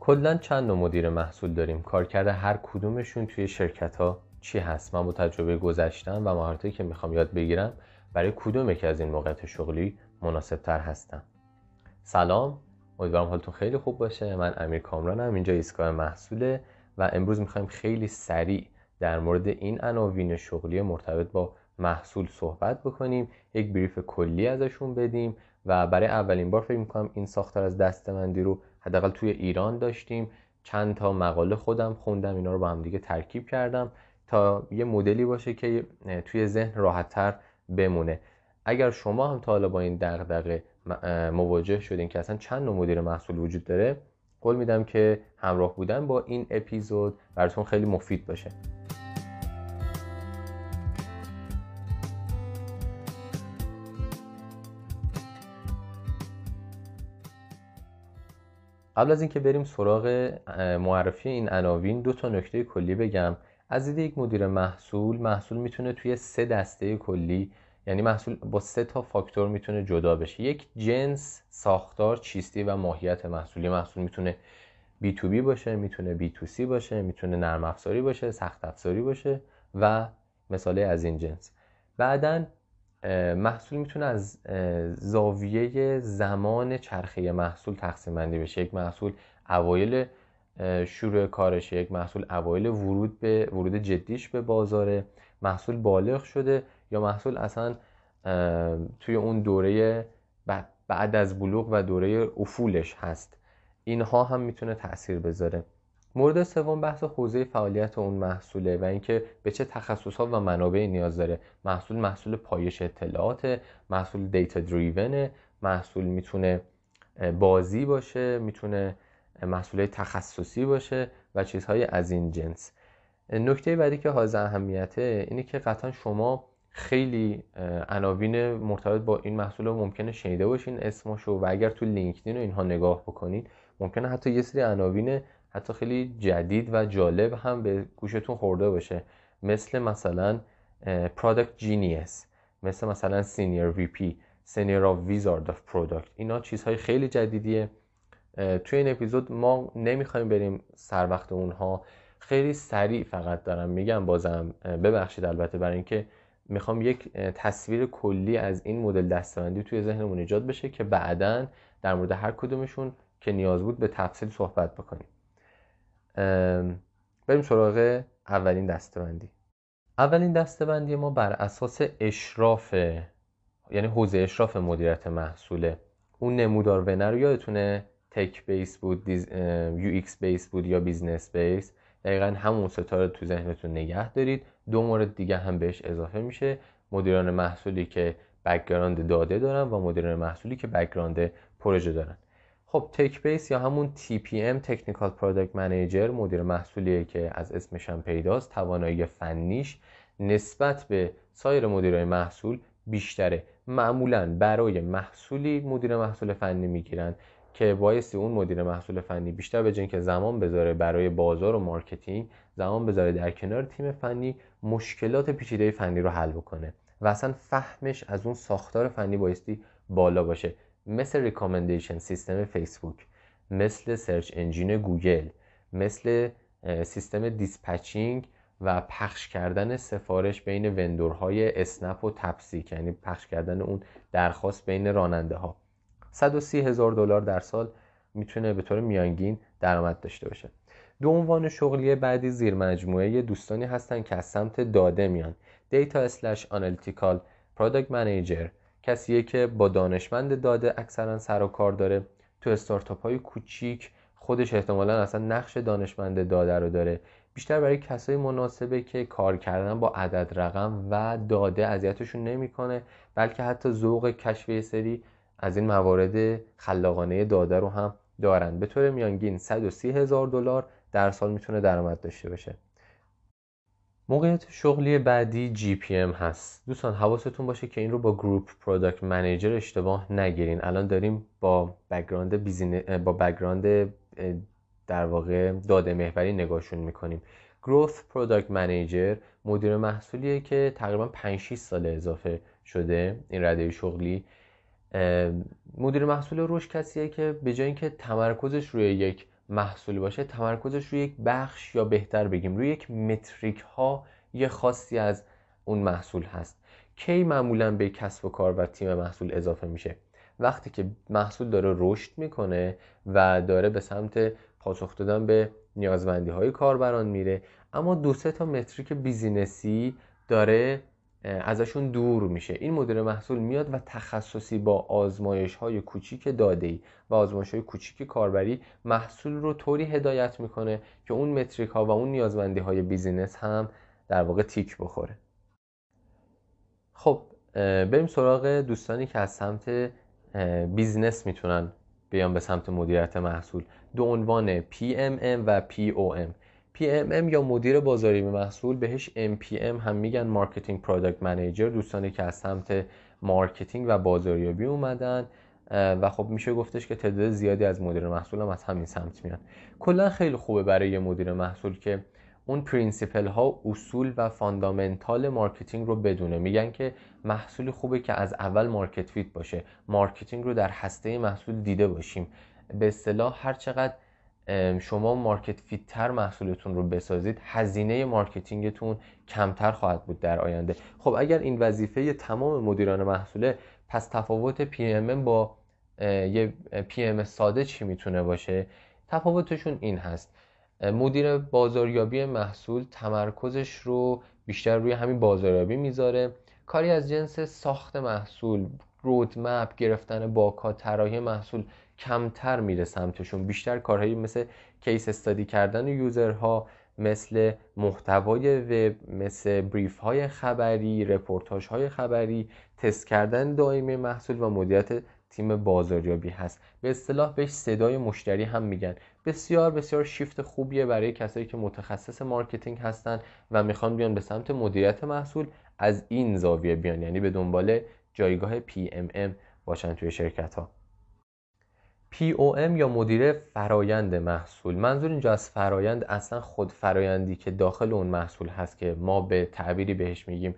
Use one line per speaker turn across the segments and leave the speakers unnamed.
کلا چند نوع مدیر محصول داریم. کارکرد هر کدومشون توی شرکت ها چی هست؟ من با تجربه گذشتم و مهارتی که می‌خوام یاد بگیرم برای کدوم یکی از این موقعیت شغلی مناسب تر هستم؟ سلام. امیدوارم حالتون خیلی خوب باشه. من امیر کامرانم. اینجا ایستگاه محصوله و امروز می‌خوایم خیلی سریع در مورد این عناوین شغلی مرتبط با محصول صحبت بکنیم. یک بریف کلی ازشون بدیم و برای اولین بار فکر می‌کنم این ساختار از دستمندی رو حداقل توی ایران داشتیم. چند تا مقاله خودم خوندم اینا رو با هم دیگه ترکیب کردم تا یه مدلی باشه که توی ذهن راحتتر بمونه. اگر شما هم تا حالا با این دغدغه مواجه شدین که اصلا چند نوع مدیر محصول وجود داره قول میدم که همراه بودن با این اپیزود براتون خیلی مفید باشه. قبل از اینکه بریم سراغ معرفی این عناوین دو تا نکته کلی بگم. از دید یک مدیر محصول محصول می‌تونه توی سه دسته کلی یعنی محصول با سه تا فاکتور می‌تونه جدا بشه. یک جنس ساختار چیستی و ماهیت محصولی محصول می‌تونه بی تو بی باشه می‌تونه بی تو سی باشه می‌تونه نرم افزاری باشه سخت افزاری باشه و مثاله از این جنس. بعدا محصول می‌تونه از زاویه زمان چرخه محصول تقسیم بندی بشه. یک محصول اوایل شروع کارش یک محصول اوایل ورود به ورود جدیش به بازار محصول بالغ شده یا محصول اصلا توی اون دوره بعد از بلوغ و دوره افولش هست. اینها هم می‌تونه تاثیر بذاره. مورد سوم بحث حوزه فعالیت اون محصوله و اینکه به چه تخصص ها و منابع نیاز داره. محصول محصول پایش اطلاعات محصول دیتا دریون محصول می‌تونه بازی باشه می‌تونه محصول تخصصی باشه و چیزهای از این جنس. نکته بعدی که حاضر اهمیته اینه که قطعا شما خیلی عناوین مرتبط با این محصول رو ممکنه شنیده باشین اسمشو و اگر تو لینکدین و اینها نگاه بکنین ممکنه حتی یه سری عناوین حتی خیلی جدید و جالب هم به گوشتون خورده باشه. مثل مثلا Product Genius مثل مثلا Senior VP Senior of Wizard of Product. اینا چیزهای خیلی جدیدیه. توی این اپیزود ما نمی‌خوایم بریم سر وقت اونها. خیلی سریع فقط دارم میگم بازم. ببخشید البته برای اینکه می‌خوام یک تصویر کلی از این مدل دستبندی توی ذهنمون ایجاد بشه که بعدا در مورد هر کدومشون که نیاز بود به تفصیل صحبت بکنیم. بریم سراغ اولین دسته‌بندی اولین دسته‌بندی ما بر اساس اشراف یعنی حوزه اشراف مدیریت محصوله اون نمودار ونر رو یادتونه؟ tech base بود UX base بود یا business base. دقیقا همون سه تا رو تو ذهنتون نگه دارید. دو مورد دیگه هم بهش اضافه میشه. مدیران محصولی که background داده دارن و مدیران محصولی که background پروژه دارن. خب tech base یا همون TPM technical product manager مدیر محصولیه که از اسمش هم پیداست توانایی فنیش نسبت به سایر مدیرای محصول بیشتره. معمولا برای محصولی مدیر محصول فنی می‌گیرن که بایستی اون مدیر محصول فنی بیشتر به که زمان بذاره برای بازار و marketing زمان بذاره در کنار تیم فنی مشکلات پیچیده فنی رو حل بکنه و اصلا فهمش از اون ساختار فنی بایستی بالا باشه. مثل recommendation system فیسبوک مثل search engine گوگل مثل سیستم dispatching و پخش کردن سفارش بین vendor های اسنپ و تپسی که یعنی پخش کردن اون درخواست بین راننده ها 130 هزار دلار در سال می‌تونه به طور میانگین درآمد داشته باشه. دو عنوان شغلی بعدی زیر مجموعه دوستانی هستن که از سمت داده میان. data slash analytical product manager کسیه که با دانشمند داده اکثرا سر و کار داره. تو استارتاپ های کوچیک خودش احتمالا اصلا نقش دانشمند داده رو داره. بیشتر برای کسایی مناسبه که کار کردن با عدد رقم و داده اذیتشون نمی‌کنه بلکه حتی ذوق کشف سری از این موارد خلاقانه داده رو هم دارن. به طور میانگین 130 هزار دلار در سال می‌تونه درآمد داشته باشه. موقعیت شغلی بعدی GPM هست. دوستان حواستون باشه که این رو با group product manager اشتباه نگیرین. الان داریم با background با background در واقع داده محوری نگاهشون می‌کنیم. growth product manager مدیر محصولیه که تقریبا 5 6 سال اضافه شده این رده شغلی. مدیر محصول رشد کسیه که به جای اینکه تمرکزش روی یک محصول باشه تمرکزش روی یک بخش یا بهتر بگیم روی یک metric ها یه خاصی از اون محصول هست. کی معمولا به کسب و کار و تیم محصول اضافه میشه؟ وقتی که محصول داره رشد می‌کنه و داره به سمت پاسخ دادن به نیازمندی های کاربران میره اما دو سه تا متریک بیزینسی داره ازشون دور میشه. این مدیر محصول میاد و تخصصی با آزمایش های کوچیک داده ای و آزمایش های کوچیک کاربری محصول رو طوری هدایت می‌کنه که اون metric ها و اون نیازمندی های business هم در واقع تیک بخوره. خب بریم سراغ دوستانی که از سمت business می‌تونن بیان به سمت مدیریت محصول. دو عنوان PMM و POM PMM یا مدیر بازاریابی محصول بهش MPM هم میگن marketing product manager. دوستانی که از سمت marketing و بازاریابی اومدن و خب میشه گفتش که تعداد زیادی از مدیر محصول هم از همین سمت میان. کلا خیلی خوبه برای یه مدیر محصول که اون principle ها اصول و fundamental marketing رو بدونه. میگن که محصول خوبه که از اول market fit باشه. marketing رو در هسته محصول دیده باشیم. به اصطلاح هر چقدر شما market fit تر محصولتون رو بسازید هزینه marketing تون کمتر خواهد بود در آینده. خب اگر این وظیفه تمام مدیران محصوله پس تفاوت PMM با یه PM ساده چی می‌تونه باشه؟ تفاوتشون این هست. مدیر بازاریابی محصول تمرکزش رو بیشتر روی همین بازاریابی می‌ذاره. کاری از جنس ساخت محصول roadmap گرفتن backlog طراحی محصول کمتر میره سمتشون. بیشتر کارهایی مثل case study کردن user ها مثل محتوای وب مثل brief های خبری رپورتاج های خبری تست کردن دائمی محصول و مدیریت تیم بازاریابی هست. به اصطلاح بهش صدای مشتری هم میگن. بسیار بسیار شیفت خوبیه برای کسایی که متخصص marketing هستن و می‌خوان بیان به سمت مدیریت محصول از این زاویه بیان یعنی به دنبال جایگاه PMM باشن توی شرکت ها POM یا مدیر فرایند محصول. منظور اینجا از فرایند اصلا خود فرایندی که داخل اون محصول هست که ما به تعبیری بهش میگیم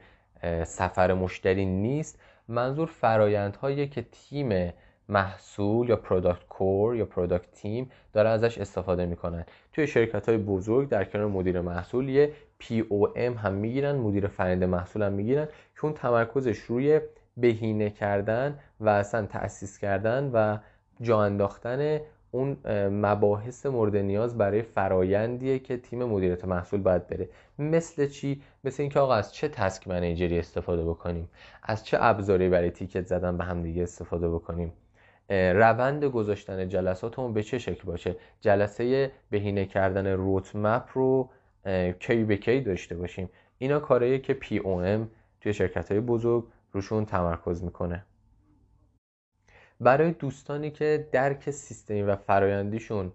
سفر مشتری نیست. منظور فرایندهایی که تیم محصول یا product core یا product team داره ازش استفاده می‌کنن. توی شرکت های بزرگ در کنار مدیر محصول یه POM هم می‌گیرن مدیر فرآیند محصول هم می‌گیرن که اون تمرکزش روی بهینه کردن و اصلا تأسیس کردن و جا انداختن اون مباحث مورد نیاز برای فرایندیه که تیم مدیریت محصول باید بره. مثل چی؟ مثل اینکه آقا از چه تسک منیجری استفاده بکنیم؟ از چه ابزاری برای تیکت زدن به همدیگه استفاده بکنیم؟ روند گذاشتن جلساتمون به چه شکل باشه؟ جلسه بهینه کردن روت مپ رو کی به کی داشته باشیم؟ اینا کارهایی که پی او ام توی شرکت های بزرگ روشون تمرکز می‌کنه. برای دوستانی که درک سیستمی و فرایندیشون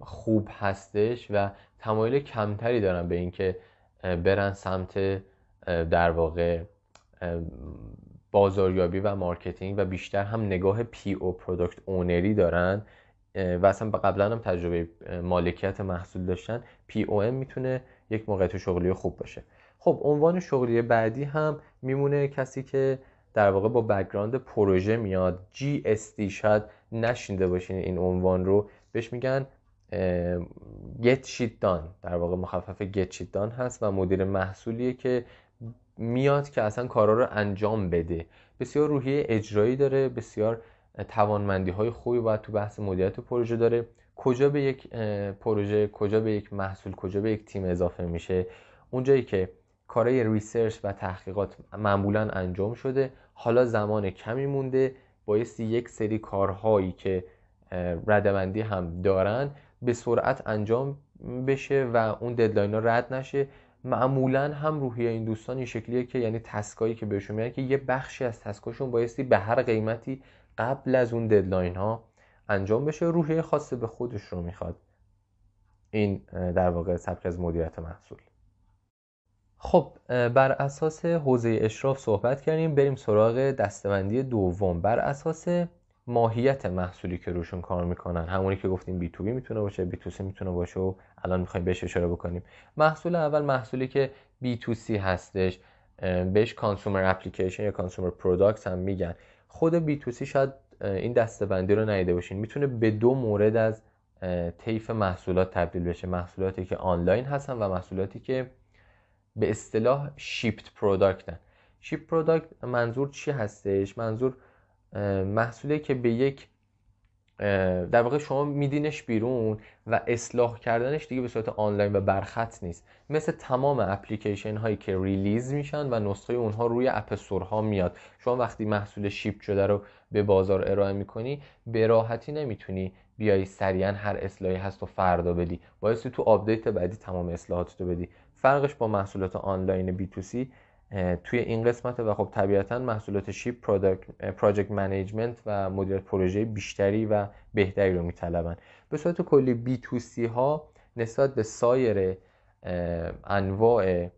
خوب هستش و تمایل کمتری دارن به اینکه برن سمت در واقع بازاریابی و marketing و بیشتر هم نگاه PO product owner ی دارن. و اصلا قبلا هم تجربه مالکیت محصول داشتن POM می‌تونه یک موقعیت شغلی خوب باشه. خب عنوان شغلی بعدی هم میمونه کسی که در واقع با background پروژه میاد. GSD شاید نشنیده باشین این عنوان رو. بهش میگن get shit done. در واقع مخفف get shit done هست و مدیر محصولیه که میاد که اصلا کارا رو انجام بده. بسیار روحیه اجرایی داره بسیار توانمندی های خوبی باید تو بحث مدیریت پروژه داره. کجا به یک پروژه کجا به یک محصول کجا به یک تیم اضافه میشه؟ اونجایی که کارهای research و تحقیقات معمولا انجام شده. حالا زمان کمی مونده. بایستی یک سری کارهایی که ردبندی هم دارن به سرعت انجام بشه و اون deadline ها رد نشه. معمولا هم روحیه این دوستان این شکلیه که یعنی task ایی که بهشون میاد که یه بخشی از task اشون بایستی به هر قیمتی قبل از اون deadline ها انجام بشه. روحیه خاصه به خودش رو می‌خواد. این در واقع سبک از مدیریت محصول. خب بر اساس حوزه اشراف صحبت کردیم بریم سراغ دسته‌بندی دوم. بر اساس ماهیت محصولی که روشون کار می‌کنن همونی که گفتیم B2B می‌تونه باشه B2C می‌تونه باشه و الان می‌خوایم بهش اشاره بکنیم. محصول اول محصولی که B2C هستش بهش consumer application یا consumer product هم میگن. خود B2C شاید این دسته‌بندی رو ندیده باشین. می‌تونه به دو مورد از طیف محصولات تبدیل بشه. محصولاتی که آنلاین هستن و محصولاتی که به اصطلاح shipped product ن shipped product منظور چی هستش؟ منظور محصولی که به یک در واقع شما میدینش بیرون و اصلاح کردنش دیگه به صورت آنلاین و برخط نیست. مثل تمام اپلیکیشن هایی که release میشن و نسخه اونها روی اپ ها میاد. شما وقتی محصول ship شده رو به بازار ارائه می‌کنی به راحتی نمی‌تونی بیای سریعا هر اصلاحی هست رو فردا بدی. بایستی تو آپدیت بعدی تمام اصلاحات رو بدی. فرقش با محصولات آنلاین B2C توی این قسمت و خب طبیعتا محصولات ship project management و مدیریت پروژه بیشتری و بهتری رو میطلبن. به صورت کلی B2C ها نسبت به سایر انواع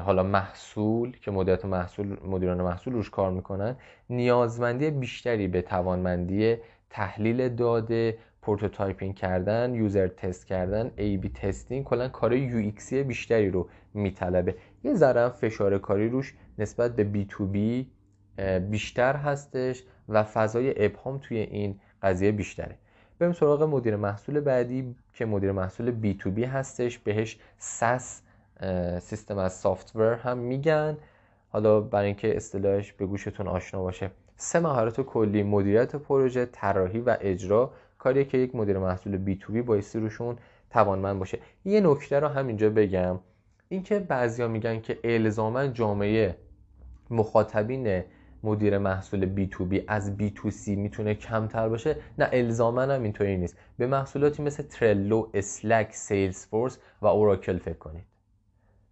حالا محصول که مدیریت محصول مدیران محصول روش کار می‌کنن نیازمندی بیشتری به توانمندی تحلیل داده prototyping کردن user test کردن A/B testing کلا کار UX ی بیشتری رو میطلبه. یه ذره فشار کاری روش نسبت به B2B بیشتر هستش و فضای ابهام توی این قضیه بیشتره. بریم سراغ مدیر محصول بعدی که مدیر محصول B2B هستش. بهش SaaS system as software هم میگن. حالا برای اینکه اصطلاحش به گوشتون آشنا باشه. سه مهارت کلی مدیریت پروژه طراحی و اجرا. کاریه که یک مدیر محصول B2B بایستی روشون توانمند باشه. یه نکته رو همینجا بگم. اینکه بعضیا میگن که الزاما جامعه مخاطبین مدیر محصول B2B از B2C می‌تونه کمتر باشه؟ نه الزاما هم اینطوری نیست. به محصولاتی مثل Trello، Slack، Salesforce و Oracle فکر کنید.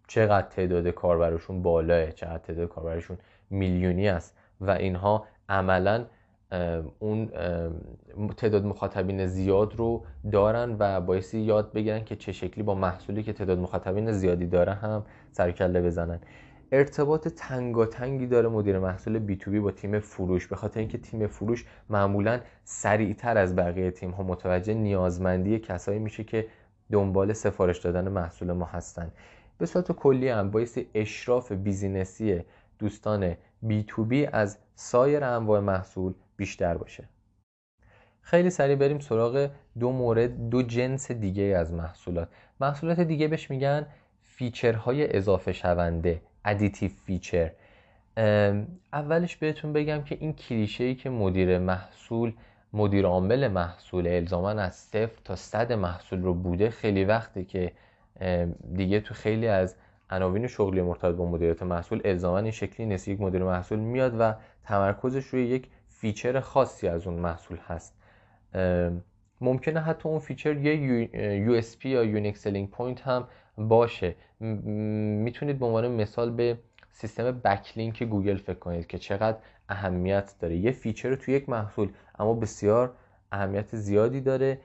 چقدر تعداد کاربرشون بالاه چقدر تعداد کاربرشون میلیونی است و اینها عملا اون تعداد مخاطبین زیاد رو دارن و بایستی یاد بگیرن که چه شکلی با محصولی که تعداد مخاطبین زیادی داره هم سرکله بزنن. ارتباط تنگاتنگی داره مدیر محصول بی تو بی با تیم فروش. به خاطر اینکه تیم فروش معمولا سریعتر از بقیه تیم ها متوجه نیازمندی کسایی میشه که دنبال سفارش دادن محصول ما هستن. به صورت کلی هم بایستی اشراف business ی دوستان B2B از سایر انواع محصول بیشتر باشه. خیلی سریع بریم سراغ دو مورد دو جنس دیگه از محصولات. محصولات دیگه بهش میگن feature های اضافه شونده additive feature اولش بهتون بگم که این کلیشه ای که مدیر محصول مدیر عامل محصول الزاما از صفر تا صد محصول رو بوده خیلی وقته که دیگه تو خیلی از عناوین شغلی مرتبط با مدیریت محصول الزاما این شکلی نیست. یک مدیر محصول میاد و تمرکزش روی یک feature خاصی از اون محصول هست. ممکنه حتی اون feature یه USP یا unique selling point هم باشه. می‌تونید به عنوان مثال به سیستم backlink گوگل فکر کنید که چقدر اهمیت داره. یه feature توی یک محصول اما بسیار اهمیت زیادی داره.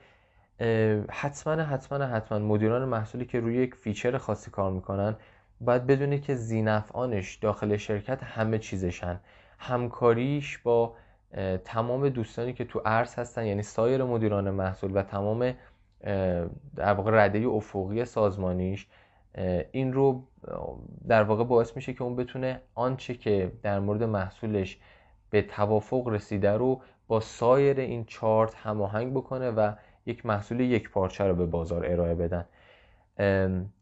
حتما حتما حتما مدیران محصولی که روی یک feature خاصی کار می‌کنن باید بدونه که ذینفعانش داخل شرکت همه چیزشن. همکاریش با تمام دوستانی که تو عرض هستن یعنی سایر مدیران محصول و تمام در واقع رده افقی سازمانیش این رو در واقع باعث میشه که اون بتونه آنچه که در مورد محصولش به توافق رسیده رو با سایر این چارت هماهنگ بکنه و یک محصول یک پارچه رو به بازار ارائه بدن.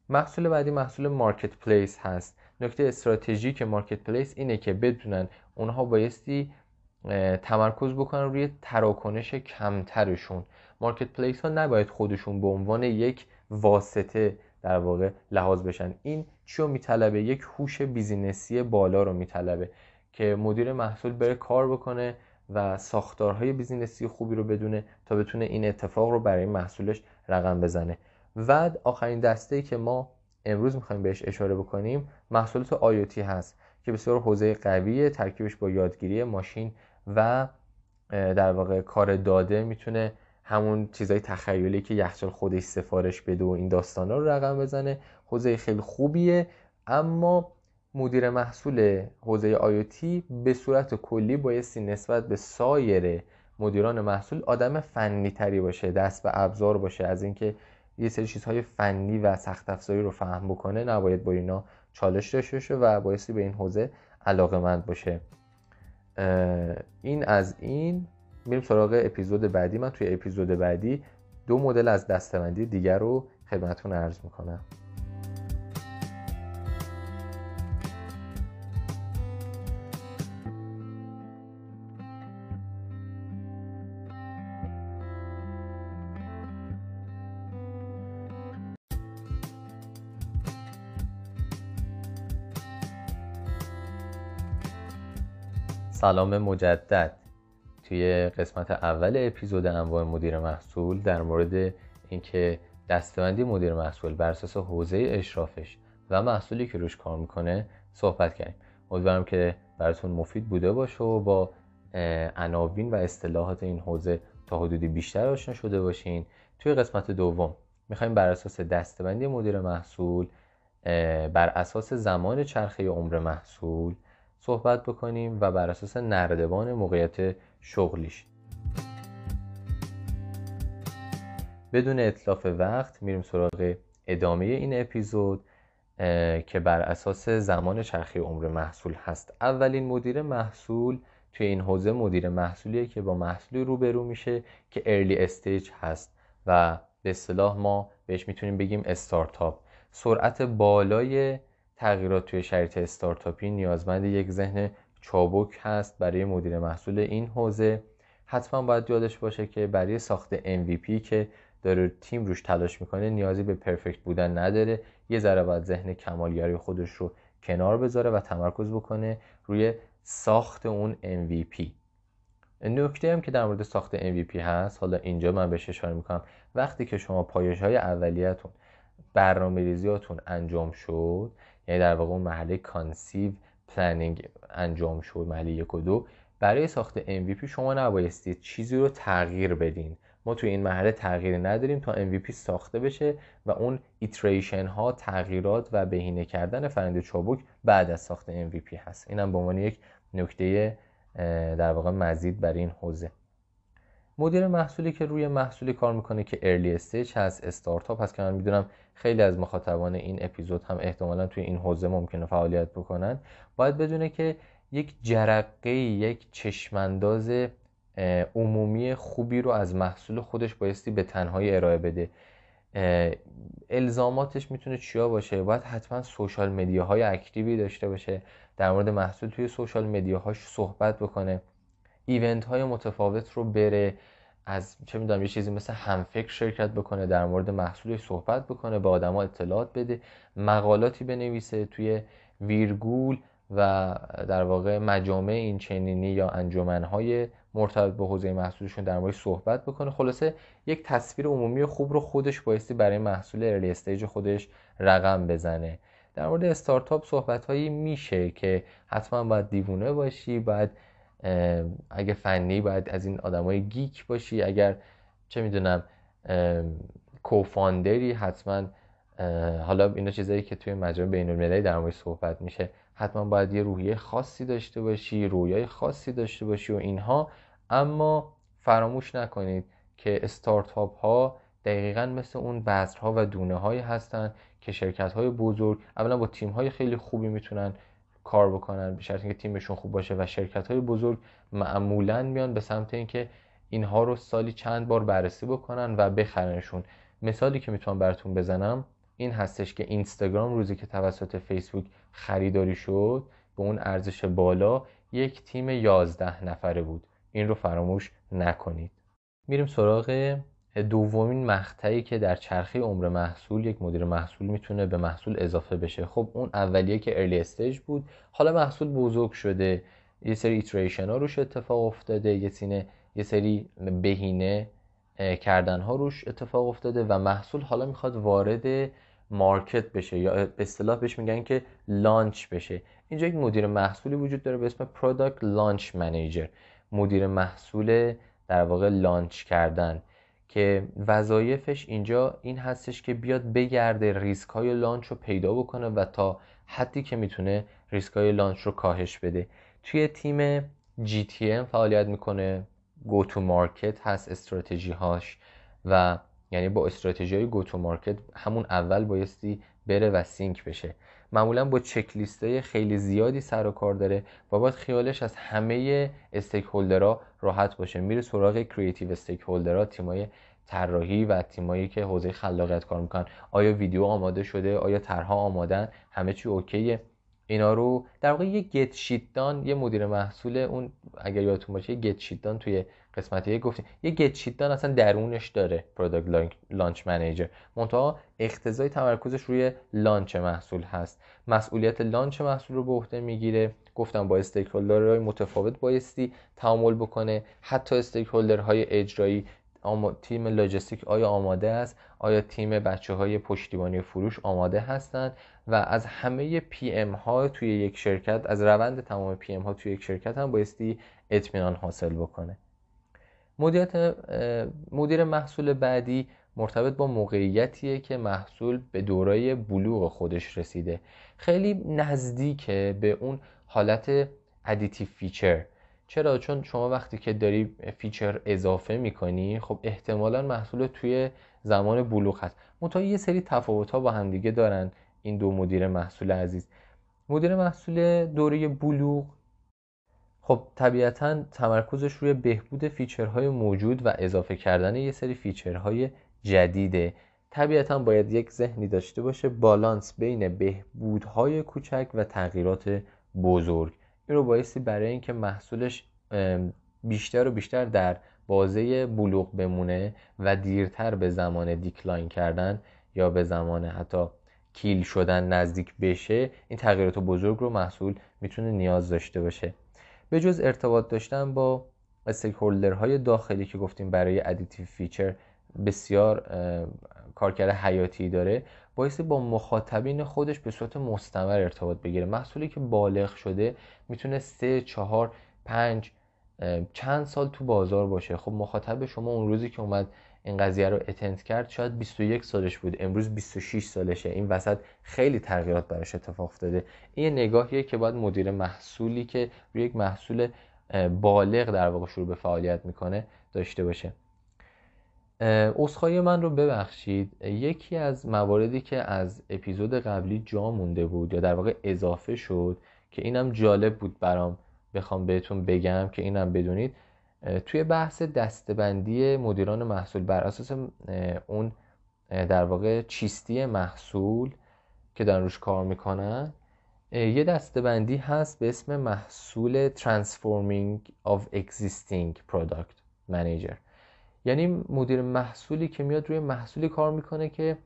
محصول بعدی محصول marketplace هست. نکته استراتژیک marketplace اینه که بدونن اونها بایستی تمرکز بکنن روی تراکنش کمترشون. marketplace ها نباید خودشون به عنوان یک واسطه در واقع لحاظ بشن. این چی رو میطلبه؟ یک هوش business ی بالا رو میطلبه که مدیر محصول بره کار بکنه و ساختارهای بیزینسی خوبی رو بدونه تا بتونه این اتفاق رو برای محصولش رقم بزنه. و آخرین دسته که ما امروز می‌خوایم بهش اشاره بکنیم محصولات آیوتی هست که بسیار حوزه قویه ترکیبش با یادگیری ماشین و در واقع کار داده می‌تونه همون چیزای تخیلی که یخچال خودش سفارش بده و این داستانا رو رقم بزنه. حوزه خیلی خوبیه اما مدیر محصول حوزه آیوتی به صورت کلی بایستی نسبت به سایر مدیران محصول آدم فنی تری باشه دست به ابزار باشه. از اینکه یه سری چیزهای فنی و سخت افزاری رو فهم بکنه نباید با اینا چالش داشته باشه و بایستی به این حوزه علاقه مند باشه. این از این میریم سراغ اپیزود بعدی. من توی اپیزود بعدی دو مدل از دستبندی دیگر رو خدمتتون عرض می‌کنم. سلام مجدد. توی قسمت اول اپیزود انواع مدیر محصول در مورد اینکه دستبندی مدیر محصول بر اساس حوزه اشرافش و محصولی که روش کار می‌کنه صحبت کردیم. امیدوارم که براتون مفید بوده باشه و با عناوین و اصطلاحات این حوزه تا حدودی بیشتر آشنا شده باشین. توی قسمت دوم می‌خوایم بر اساس دستبندی مدیر محصول بر اساس زمان چرخه عمر محصول صحبت بکنیم و بر اساس نردبان موقعیت شغلیش. بدون اطلاف وقت میریم سراغ ادامه این اپیزود که بر اساس زمان چرخی عمر محصول هست. اولین مدیر محصول توی این حوزه مدیر محصولیه که با محصولی روبرو میشه که ارلی استیج هست و به اصطلاح ما بهش می‌تونیم بگیم استارتاپ سرعت بالای تغییرات توی شرایط استارتاپی نیازمند یک ذهن چابک هست برای مدیر محصول این حوزه. حتما باید یادش باشه که برای ساخت MVP که داره تیم روش تلاش می‌کنه نیازی به پرفکت بودن نداره. یه ذره باید ذهن کمالگری خودش رو کنار بذاره و تمرکز بکنه روی ساخت اون MVP نکته هم که در مورد ساخت MVP هست حالا اینجا من بهش اشاره می‌کنم. وقتی که شما پایش های اولیتون برنامه ریزیاتون انجام شد یعنی در واقع اون مرحله conceive planning انجام شد مرحله یک و دو. برای ساخت MVP شما نبایستید چیزی رو تغییر بدین. ما توی این مرحله تغییری نداریم تا MVP ساخته بشه و اون iteration ها تغییرات و بهینه کردن فرایند چابک بعد از ساخت MVP هست. اینم به عنوان یک نکته در واقع مزید برای این حوزه. مدیر محصولی که روی محصولی کار می‌کنه که ارلی استیج هست استارتاپ هست که من می‌دونم خیلی از مخاطبان این اپیزود هم احتمالا توی این حوزه ممکنه فعالیت بکنن. باید بدونه که یک جرقه یک چشمانداز عمومی خوبی رو از محصول خودش بایستی به تنهایی ارائه بده. الزاماتش می‌تونه چیا باشه؟ باید حتما سوشال مدیاهای اکتیوی داشته باشه. در مورد محصول توی social media هاش صحبت بکنه. event های متفاوت رو بره از چه می‌دونم یه چیزی مثل همفکر شرکت بکنه در مورد محصولش صحبت بکنه به آدما اطلاعات بده مقالاتی بنویسه توی ویرگول و در واقع مجامع این چنینی یا انجمنهای مرتبط به حوزه محصولشون در مورد صحبت بکنه. خلاصه یک تصویر عمومی خوب رو خودش بایستی برای محصول early stage خودش رقم بزنه. در مورد استارتاپ صحبت هایی میشه که حتما باید دیوونه باشی باید اگه فنی باید از این آدمای گیک باشی. اگر چه می‌دونم کوفاندری حتما حالا اینا چیزایی که توی مجموعه بین المللی در مورد صحبت میشه حتما باید یه روحیه خاصی داشته باشی رویای خاصی داشته باشی و اینها. اما فراموش نکنید که استارتاپ ها دقیقا مثل اون بذرها و دونه هایی هستن که شرکت های بزرگ اولا با تیم های خیلی خوبی می‌تونن کار بکنن به شرط اینکه تیمشون خوب باشه و شرکت های بزرگ معمولا میان به سمت اینکه اینها رو سالی چند بار بررسی بکنن و بخرنشون. مثالی که می‌تونم براتون بزنم این هستش که اینستاگرام روزی که توسط فیسبوک خریداری شد به اون ارزش بالا یک تیم 11 نفره بود. این رو فراموش نکنید. میریم سراغ دومین مقطعی که در چرخه عمر محصول یک مدیر محصول می‌تونه به محصول اضافه بشه. خب اون اولیه که early stage بود. حالا محصول بزرگ شده. یه سری iteration ها روش اتفاق افتاده. یه سینه یه سری بهینه کردن ها روش اتفاق افتاده و محصول حالا می‌خواد وارد market بشه یا به اصطلاح بهش میگن که launch بشه. اینجا یک مدیر محصولی وجود داره به اسم product launch manager مدیر محصول در واقع launch کردن. که وظایفش اینجا این هستش که بیاد بگرده ریسک های launch رو پیدا بکنه و تا حدی که می‌تونه ریسک های launch رو کاهش بده. توی تیم GTM فعالیت می‌کنه go to market هست استراتژی هاش و یعنی با استراتژی های go to market همون اول بایستی بره و سینک بشه. معمولا با چک های خیلی زیادی سر و کار داره و باید خیالش از همه استیک هولدرها راحت باشه. میره سراغ کریتیو استیک هولدرها تیمای طراحی و تیمایی که حوزه خلاقیت کار می‌کنن. آیا ویدیو آماده شده؟ آیا طرحها آمادن؟ همه چی اوکیه. اینا رو در واقع یه گت شیت یه مدیر محصول اون اگر یادتون باشه گت شیت توی قسمتی گفتیم. یه گت شیت اصلا درونش داره پروداکت لانچ منیجر منتها اقتضای تمرکزش روی launch محصول هست. مسئولیت launch محصول رو به عهده می‌گیره. گفتم با stake های متفاوت بایستی تعامل بکنه. حتی stake های اجرایی تیم لجستیک آیا آماده است؟ آیا تیم بچه های پشتیبانی فروش آماده هستند؟ و از همه PM ها توی یک شرکت از روند تمام PM ها توی یک شرکت هم بایستی اطمینان حاصل بکنه. مدیریت مدیر محصول بعدی مرتبط با موقعیتیه که محصول به دوره ی بلوغ خودش رسیده. خیلی نزدیکه به اون حالت additive feature چرا؟ چون شما وقتی که داری feature اضافه می‌کنی خب احتمالا محصول توی زمان بلوغ هست. منتها یه سری تفاوت ها با همدیگه دارن این دو مدیر محصول عزیز. مدیر محصول دوره بلوغ خب طبیعتا تمرکزش روی بهبود feature های موجود و اضافه کردن یه سری feature های جدیده. طبیعتا باید یک ذهنی داشته باشه بالانس بین بهبودهای کوچک و تغییرات بزرگ. این رو بایستی برای اینکه محصولش بیشتر و بیشتر در بازه بلوغ بمونه و دیرتر به زمان decline کردن یا به زمان حتی kill شدن نزدیک بشه این تغییرات بزرگ رو محصول می‌تونه نیاز داشته باشه. به جز ارتباط داشتن با stakeholder های داخلی که گفتیم برای additive feature بسیار کارکرد حیاتی داره باعث با مخاطبین خودش به صورت مستمر ارتباط بگیره. محصولی که بالغ شده می‌تونه سه چهار پنج چند سال تو بازار باشه. خب مخاطب شما اون روزی که اومد این قضیه رو attend کرد. شاید 21 سالش بود. امروز 26 سالشه. این وسط خیلی تغییرات براش اتفاق افتاده. این نگاهیه که باید مدیر محصولی که روی یک محصول بالغ در واقع شروع به فعالیت می‌کنه داشته باشه. اصخایی من رو ببخشید. یکی از مواردی که از اپیزود قبلی جا مونده بود یا در واقع اضافه شد که اینم جالب بود برام بخوام بهتون بگم که اینم بدونید. توی بحث دستبندی مدیران محصول بر اساس اون در واقع چیستی محصول که دارن روش کار می‌کنن یه دستبندی هست به اسم محصول Transforming of Existing Product Manager. یعنی مدیر محصولی که میاد روی محصولی کار می‌کنه که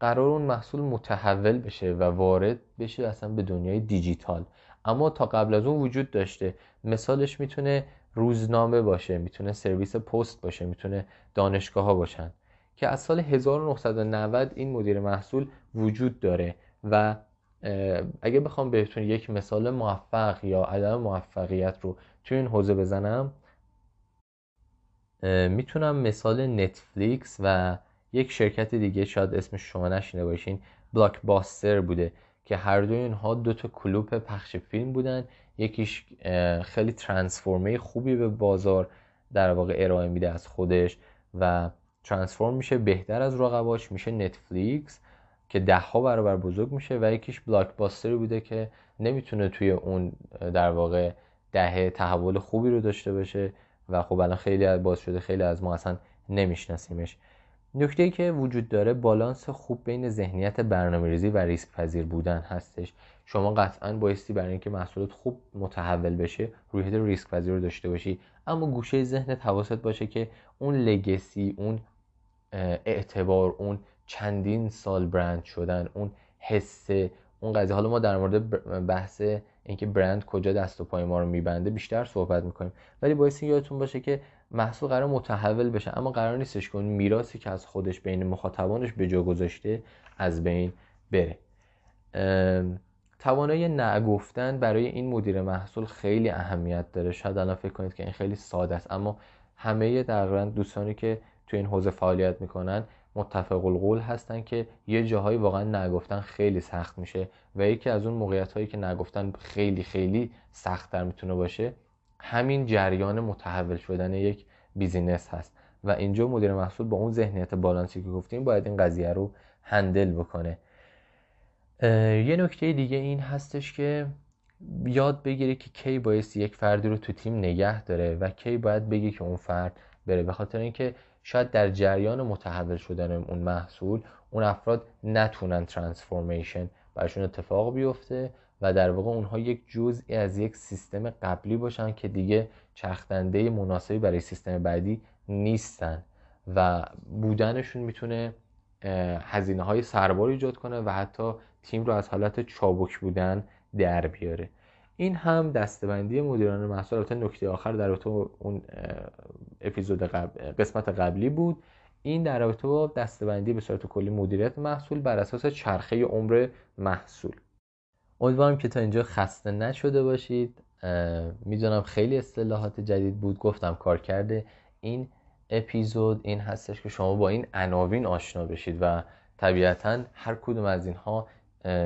قرار اون محصول متحول بشه و وارد بشه اصلا به دنیای دیجیتال. اما تا قبل از اون وجود داشته. مثالش می‌تونه روزنامه باشه می‌تونه سرویس پست باشه می‌تونه دانشگاه ها باشن. که از سال 1990 این مدیر محصول وجود داره و اگه بخوام بهتون یک مثال موفق یا عدم موفقیت رو توی این حوزه بزنم می‌تونم مثال نتفلیکس و یک شرکت دیگه شاید اسمش شما نشینه باشین بلاک باستر بوده. که هر دوی اینها دو تا کلوپ پخش فیلم بودن. یکیش خیلی ترانسفورمه خوبی به بازار در واقع ارائه میده از خودش و ترانسفورم میشه بهتر از رقباش میشه نتفلیکس که ده ها برابر بزرگ میشه و یکیش بلاک باستری بوده که نمی‌تونه توی اون در واقع دهه تحول خوبی رو داشته باشه و خب الان خیلی باز شده خیلی از ما اصلا نمیشناسیمش. نکته که وجود داره بالانس خوب بین ذهنیت برنامه ریزی و ریسک پذیر بودن هستش. شما قطعا بایستی برای اینکه محصولات خوب متحول بشه رویت ریسک پذیر رو داشته باشی. اما گوشه ذهنت حواست باشه که اون لگسی اون اعتبار اون چندین سال برند شدن اون حسه اون قضیه. حالا ما در مورد بحث اینکه برند کجا دست و پای ما رو میبنده بیشتر صحبت می‌کنیم. ولی باعث یادتون باشه که محصول قرار متحول بشه. اما قرار نیستش که اون میراثی که از خودش بین مخاطبانش به جا گذاشته از بین بره. توانایی نگفتن برای این مدیر محصول خیلی اهمیت داره. شاید الان فکر کنید که این خیلی ساده است اما همه تقریبا دوستانی که تو این حوزه فعالیت می‌کنن متفق القول هستن که یه جاهایی واقعا نگفتن خیلی سخت میشه و یکی از اون موقعیت هایی که نگفتن خیلی خیلی سختتر می‌تونه باشه همین جریان متحول شدن یک بیزینس هست. و اینجا مدیر محصول با اون ذهنیت بالانسی که گفتیم باید این قضیه رو هندل بکنه. یه نکته دیگه این هستش که یاد بگیره که کی باید یک فردی رو تو تیم نگه داره و کی باید بگی که اون فرد بره. به خاطر اینکه شاید در جریان متحول شدن اون محصول اون افراد نتونن ترانسفورمیشن برشون اتفاق بیفته و در واقع اونها یک جزئی از یک سیستم قبلی باشن که دیگه چرخدنده مناسبی برای سیستم بعدی نیستن و بودنشون می‌تونه هزینه های سربار ایجاد کنه و حتی تیم رو از حالت چابک بودن در بیاره. این هم دستبندی مدیران محصول. البته نکته آخر در رابطه اون اپیزود قسمت قبلی بود. این در رابطه با دستبندی به صورت کلی مدیریت محصول بر اساس چرخه عمر محصول. امیدوارم که تا اینجا خسته نشده باشید. می‌دونم خیلی اصطلاحات جدید بود. گفتم کار کرده این اپیزود. این هستش که شما با این عناوین آشنا بشید و طبیعتا هر کدوم از اینها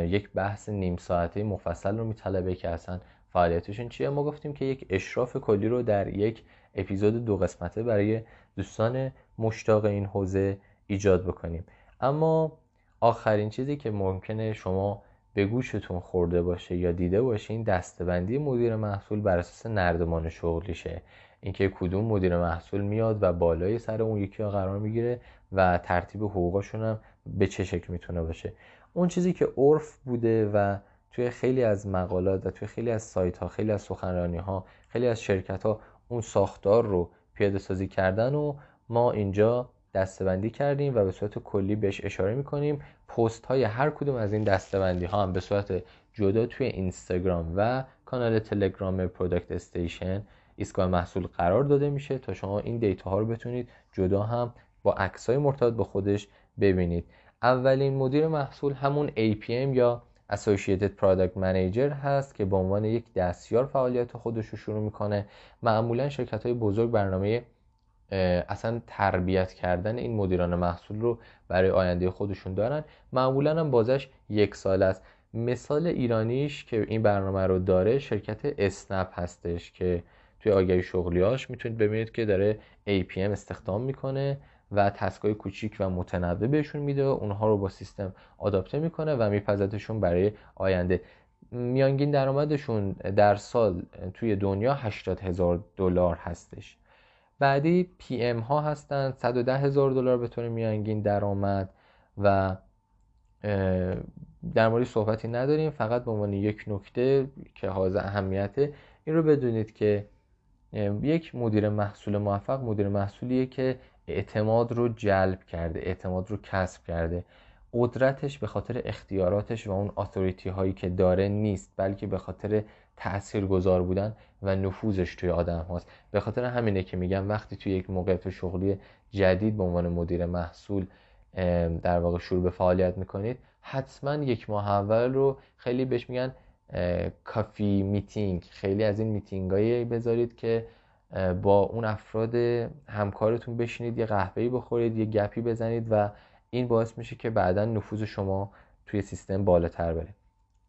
یک بحث نیم ساعته مفصل رو میطلبه که اصلا فعالیتشون چیه. ما گفتیم که یک اشراف کلی رو در یک اپیزود دو قسمته برای دوستان مشتاق این حوزه ایجاد بکنیم. اما آخرین چیزی که ممکنه شما به گوشتون خورده باشه یا دیده باشین دستبندی مدیر محصول بر اساس نردمان شغلیشه. اینکه کدوم مدیر محصول میاد و بالای سر اون یکی ها قرار می‌گیره و ترتیب حقوقاشون هم به چه شکل می‌تونه باشه. اون چیزی که عرف بوده و توی خیلی از مقالات و توی خیلی از سایت ها خیلی از سخنرانی ها خیلی از شرکت ها اون ساختار رو پیاده سازی کردن و ما اینجا دستبندی کردیم و به صورت کلی بهش اشاره می‌کنیم. پست های هر کدوم از این دستبندی ها هم به صورت جدا توی اینستاگرام و کانال تلگرام Product Station ایستگاه محصول قرار داده میشه تا شما این دیتا ها رو بتونید جدا هم با عکس های مرتبط با خودش ببینید. اولین مدیر محصول همون APM یا Associated Product Manager هست که به عنوان یک دستیار فعالیت خودش رو شروع می‌کنه. معمولا شرکت های بزرگ برنامه اصلا تربیت کردن این مدیران محصول رو برای آینده خودشون دارن. معمولا هم بازش یک سال است. مثال ایرانیش که این برنامه رو داره شرکت اسنپ هستش که توی آگهی شغلیاش می‌تونید ببینید که داره APM استخدام می‌کنه و تسکای کوچیک و متنوع بهشون میده و اونها رو با سیستم آداپته می‌کنه و میپذتشون برای آینده. میانگین درآمدشون در سال توی دنیا 80 هزار دلار هستش. بعدی پی ام ها هستن. 110 هزار دلار به طور میانگین درآمد و در مورد صحبتی نداریم. فقط به عنوان یک نکته که حاضر اهمیته این رو بدونید که یک مدیر محصول موفق مدیر محصولیه که اعتماد رو جلب کرده اعتماد رو کسب کرده. قدرتش به خاطر اختیاراتش و اون authority هایی که داره نیست بلکه به خاطر تأثیر گذار بودن و نفوذش توی آدم هاست. به خاطر همینه که میگم وقتی توی یک موقعیت شغلی جدید به عنوان مدیر محصول در واقع شروع به فعالیت می‌کنید حتما یک ماه اول رو خیلی بهش میگن coffee meeting. خیلی از این میتینگ هایی بذارید که با اون افراد همکارتون بشینید یه قهوه‌ای بخورید یه گپی بزنید و این باعث میشه که بعدا نفوذ شما توی سیستم بالاتر بره.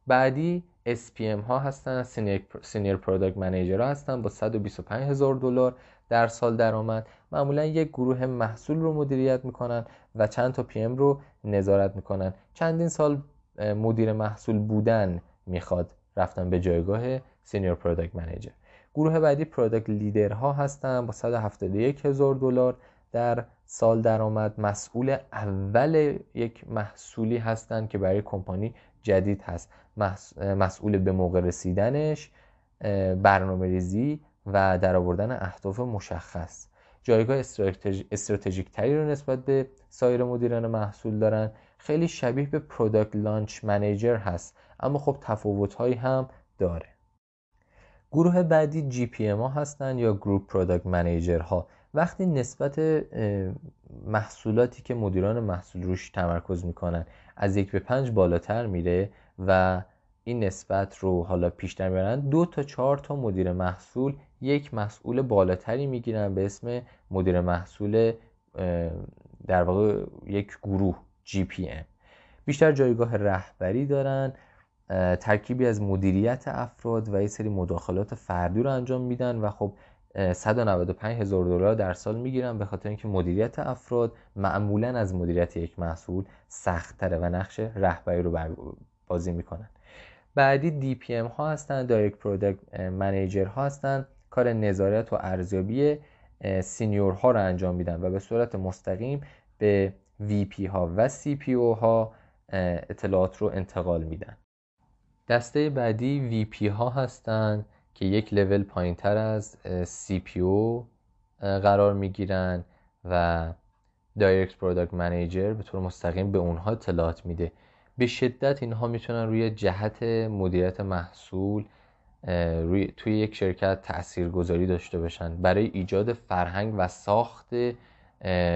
بعدی SPM ها هستن senior product manager ها هستن با 125 هزار دلار در سال درآمد. معمولا یک گروه محصول رو مدیریت می‌کنن و چند تا PM رو نظارت می‌کنن. چندین سال مدیر محصول بودن می‌خواد رفتن به جایگاه senior product manager. گروه بعدی product leader ها هستن با 171 هزار دلار در سال درآمد. مسئول اول یک محصولی هستند که برای کمپانی جدید هست. مسئول به موقع رسیدنش برنامه ریزی و در آوردن اهداف مشخص. جایگاه استراتژیک تری رو نسبت به سایر مدیران محصول دارن. خیلی شبیه به product launch manager هست اما خب تفاوت هایی هم داره. گروه بعدی GPM ها هستن یا group product manager ها. وقتی نسبت محصولاتی که مدیران محصول روش تمرکز می‌کنن از یک به پنج بالاتر میره و این نسبت رو حالا پیشتر می‌برن دو تا چهار تا مدیر محصول یک مسئول بالاتری می‌گیرن به اسم مدیر محصول در واقع یک گروه GPM. بیشتر جایگاه رهبری دارن ترکیبی از مدیریت افراد و یه سری مداخلات فردی رو انجام میدن و خب 195 هزار دلار در سال می‌گیرن به خاطر اینکه مدیریت افراد معمولا از مدیریت یک محصول سختتره و نقش رهبری رو بازی می‌کنن. بعدی DPM ها هستن direct product manager ها هستن کار نظارت و ارزیابی senior ها رو انجام میدن و به صورت مستقیم به VP ها و CPO ها اطلاعات رو انتقال میدن. دسته بعدی VP ها هستند که یک لول پایین تر از CPO قرار می‌گیرن و direct product manager به طور مستقیم به اونها اطلاعات میده. به شدت اینها می‌تونن روی جهت مدیریت محصول روی توی یک شرکت تاثیرگذاری داشته باشن. برای ایجاد فرهنگ و ساخت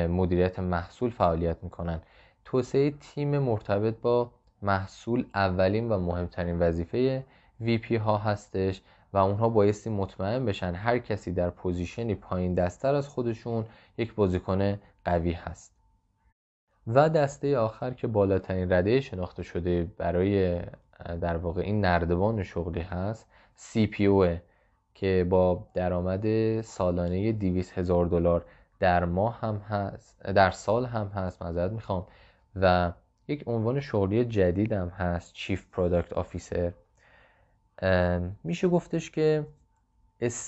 مدیریت محصول فعالیت می‌کنن. توسعه تیم مرتبط با محصول اولین و مهمترین وظیفه VP ها هستش و اونها بایستی مطمئن بشن هر کسی در پوزیشنی پایین دستر از خودشون یک بازیکن قوی هست. و دسته آخر که بالاترین رده شناخته شده برای در واقع این نردبان شغلی هست CPO که با درآمد سالانه 200 هزار دلار در ماه هم هست در سال هم هست معذرت می‌خوام. و یک عنوان شغلی جدید هم هست chief product officer. میشه گفتش که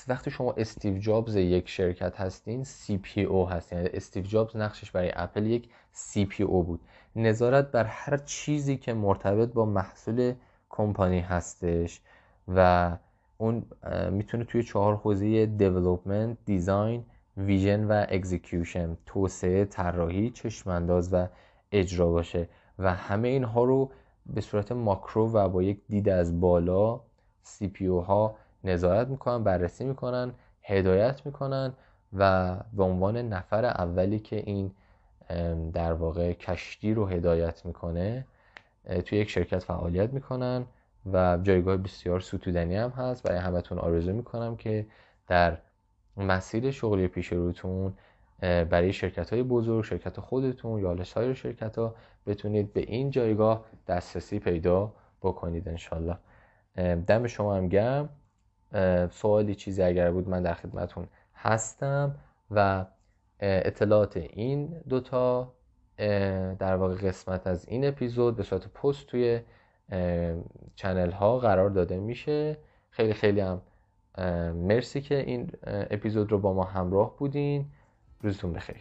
وقتی شما استیو جابز یک شرکت هستین CPO هستین یعنی استیو جابز نقشش برای اپل یک CPO بود. نظارت بر هر چیزی که مرتبط با محصول کمپانی هستش و اون می‌تونه توی چهار حوزه development، design، vision و execution توسعه، طراحی، چشمانداز و اجرا باشه. و همه اینها رو به صورت ماکرو و با یک دید از بالا CPO ها نظارت می‌کنن بررسی می‌کنن هدایت می‌کنن و به عنوان نفر اولی که این در واقع کشتی رو هدایت می‌کنه توی یک شرکت فعالیت می‌کنن و جایگاه بسیار ستودنی هم هست. برای همتون آرزو می‌کنم که در مسیر شغلی پیش روتون برای شرکت های بزرگ شرکت خودتون یا سایر شرکت ها بتونید به این جایگاه دسترسی پیدا بکنید انشالله دم شما هم گرم. سوالی چیزی اگر بود من در خدمتون هستم و اطلاعات این دوتا در واقع قسمت از این اپیزود به صورت پست توی چنل ها قرار داده میشه. خیلی خیلی هم مرسی که این اپیزود رو با ما همراه بودین. روزتون بخیر.